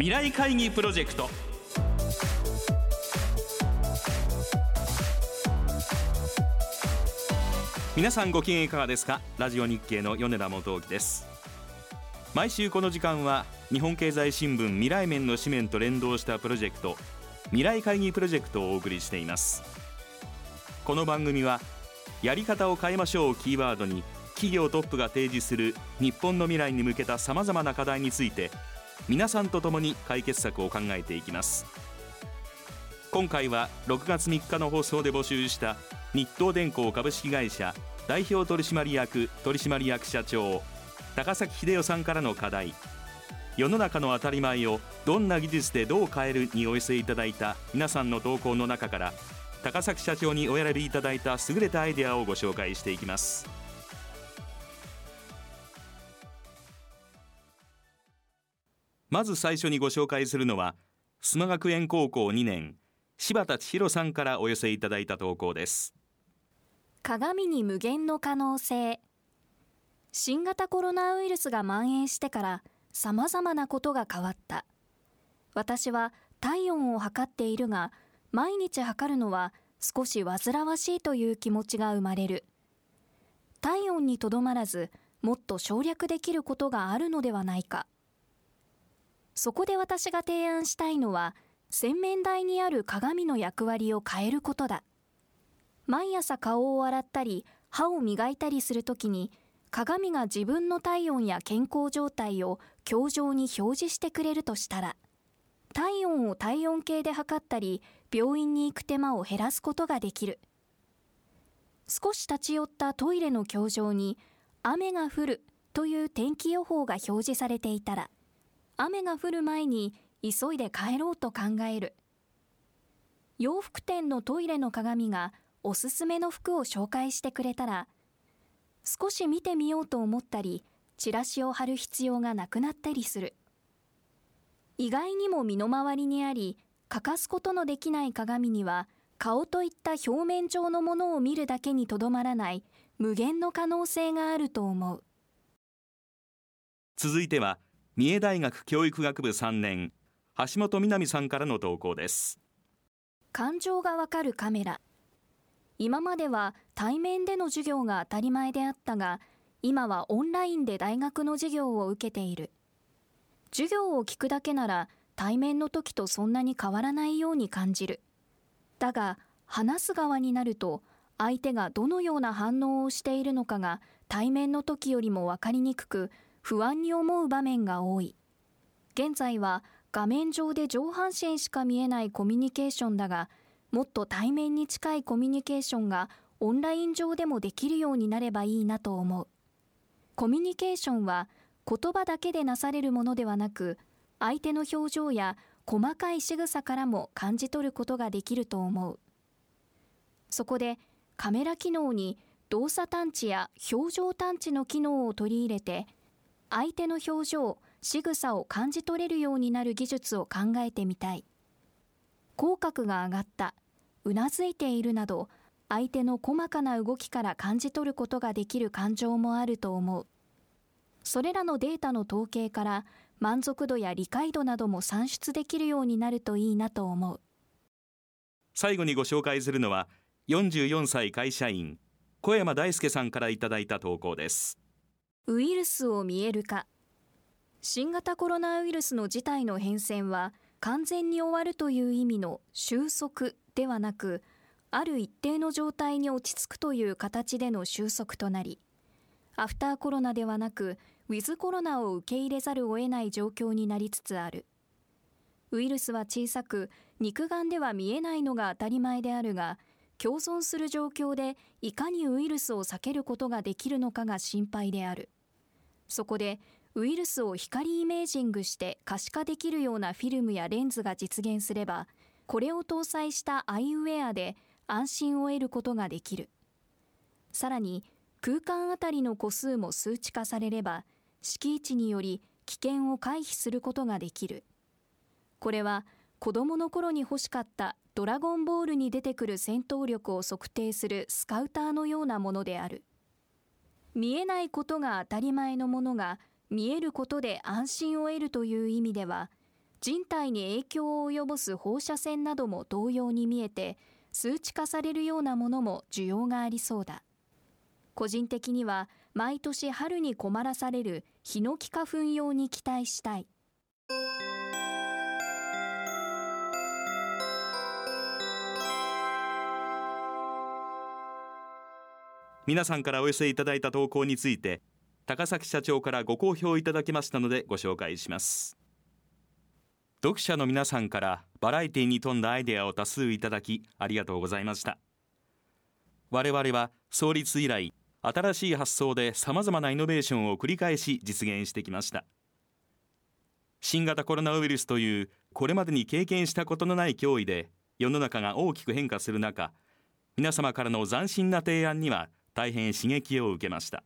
未来会議プロジェクト。皆さんご機嫌いかがですか？ラジオ日経の米田元興です。毎週この時間は日本経済新聞未来面の紙面と連動したプロジェクト未来会議プロジェクトをお送りしています。この番組はやり方を変えましょうキーワードに企業トップが提示する日本の未来に向けたさまざまな課題について皆さんと共に解決策を考えていきます。今回は6月3日の放送で募集した日東電工株式会社代表取締役取締役社長高崎秀夫さんからの課題世の中の当たり前をどんな技術でどう変えるにお寄せいただいた皆さんの投稿の中から高崎社長にお選びいただいた優れたアイデアをご紹介していきますまず最初にご紹介するのは須磨学園高校2年柴田千尋さんからお寄せいただいた投稿です。鏡に無限の可能性。新型コロナウイルスが蔓延してから様々なことが変わった。私は体温を測っているが毎日測るのは少し煩わしいという気持ちが生まれる。体温にとどまらずもっと省略できることがあるのではないか。そこで私が提案したいのは洗面台にある鏡の役割を変えることだ。毎朝顔を洗ったり歯を磨いたりするときに鏡が自分の体温や健康状態を鏡状に表示してくれるとしたら体温を体温計で測ったり病院に行く手間を減らすことができる。少し立ち寄ったトイレの鏡状に雨が降るという天気予報が表示されていたら雨が降る前に急いで帰ろうと考える。洋服店のトイレの鏡がおすすめの服を紹介してくれたら少し見てみようと思ったりチラシを貼る必要がなくなったりする。意外にも身の回りにあり欠かすことのできない鏡には顔といった表面上のものを見るだけにとどまらない無限の可能性があると思う。続いては三重大学教育学部3年。橋本みなみさんからの投稿です。感情がわかるカメラ。今までは対面での授業が当たり前であったが今はオンラインで大学の授業を受けている。授業を聞くだけなら対面の時とそんなに変わらないように感じる。だが話す側になると相手がどのような反応をしているのかが対面の時よりも分かりにくく不安に思う場面が多い。現在は画面上で上半身しか見えないコミュニケーションだがもっと対面に近いコミュニケーションがオンライン上でもできるようになればいいなと思う。コミュニケーションは言葉だけでなされるものではなく相手の表情や細かい仕草からも感じ取ることができると思う。そこでカメラ機能に動作探知や表情探知の機能を取り入れて相手の表情仕草を感じ取れるようになる技術を考えてみたい。口角が上がったうなずいているなど相手の細かな動きから感じ取ることができる感情もあると思う。それらのデータの統計から満足度や理解度なども算出できるようになるといいなと思う。最後にご紹介するのは44歳会社員小山大輔さんからいただいた投稿です。ウイルスを見える化新型コロナウイルスの事態の変遷は完全に終わるという意味の収束ではなくある一定の状態に落ち着くという形での収束となりアフターコロナではなくウィズコロナを受け入れざるを得ない状況になりつつある。ウイルスは小さく肉眼では見えないのが当たり前であるが共存する状況でいかにウイルスを避けることができるのかが心配である。そこでウイルスを光イメージングして可視化できるようなフィルムやレンズが実現すればこれを搭載したアイウェアで安心を得ることができる。さらに空間あたりの個数も数値化されれば敷地により危険を回避することができる。これは子供の頃に欲しかったドラゴンボールに出てくる戦闘力を測定するスカウターのようなものである。見えないことが当たり前のものが見えることで安心を得るという意味では人体に影響を及ぼす放射線なども同様に見えて数値化されるようなものも需要がありそうだ。個人的には毎年春に困らされるヒノキ花粉用に期待したい。皆さんからお寄せいただいた投稿について高崎社長からご好評いただきましたのでご紹介します。読者の皆さんからバラエティに富んだアイデアを多数いただきありがとうございました。我々は創立以来新しい発想でさまざまなイノベーションを繰り返し実現してきました。新型コロナウイルスというこれまでに経験したことのない脅威で世の中が大きく変化する中皆様からの斬新な提案には大変刺激を受けました。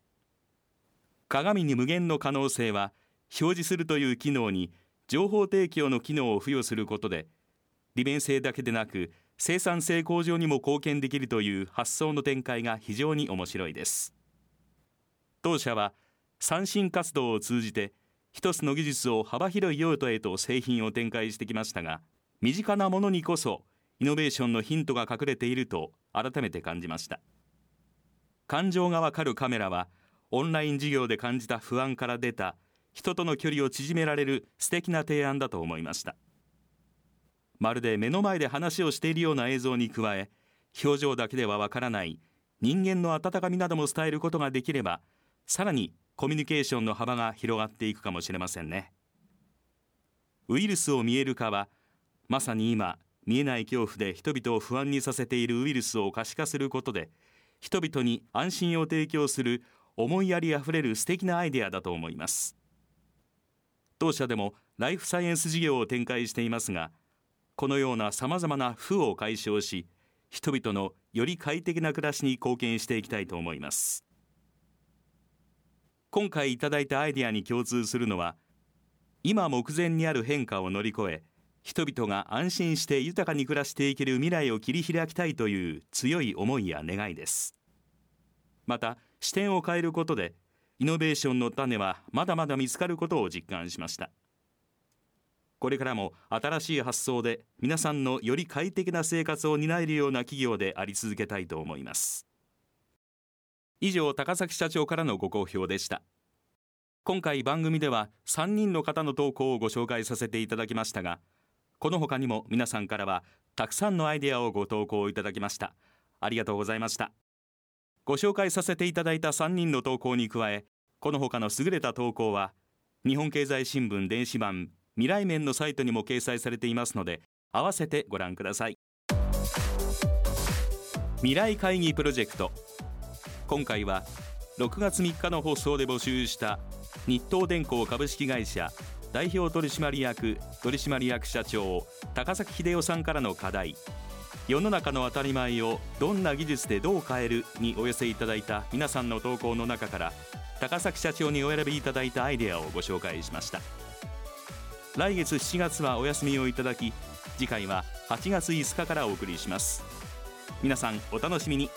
鏡に無限の可能性は表示するという機能に情報提供の機能を付与することで利便性だけでなく生産性向上にも貢献できるという発想の展開が非常に面白いです。当社は三振活動を通じて一つの技術を幅広い用途へと製品を展開してきましたが身近なものにこそイノベーションのヒントが隠れていると改めて感じました。感情がわかるカメラはオンライン授業で感じた不安から出た人との距離を縮められる素敵な提案だと思いました。まるで目の前で話をしているような映像に加え表情だけではわからない人間の温かみなども伝えることができればさらにコミュニケーションの幅が広がっていくかもしれませんね。ウイルスを見える化はまさに今見えない恐怖で人々を不安にさせているウイルスを可視化することで人々に安心を提供する思いやりあふれる素敵なアイデアだと思います。当社でもライフサイエンス事業を展開していますがこのようなさまざまな負を解消し人々のより快適な暮らしに貢献していきたいと思います。今回いただいたアイデアに共通するのは今目前にある変化を乗り越え人々が安心して豊かに暮らしていける未来を切り開きたいという強い思いや願いです。また視点を変えることでイノベーションの種はまだまだ見つかることを実感しました。これからも新しい発想で皆さんのより快適な生活を担えるような企業であり続けたいと思います。以上高崎社長からのご好評でした。今回番組では3人の方の投稿をご紹介させていただきましたがこの他にも皆さんからはたくさんのアイデアをご投稿いただきました。ありがとうございました。ご紹介させていただいた3人の投稿に加えこの他の優れた投稿は日本経済新聞電子版未来面のサイトにも掲載されていますので合わせてご覧ください。未来会議プロジェクト。今回は6月3日の放送で募集した日東電工株式会社代表取締役取締役社長高崎秀夫さんからの課題。世の中の当たり前をどんな技術でどう変えるにお寄せいただいた皆さんの投稿の中から高崎社長にお選びいただいたアイデアをご紹介しました。来月7月はお休みをいただき次回は8月5日からお送りします。皆さんお楽しみに。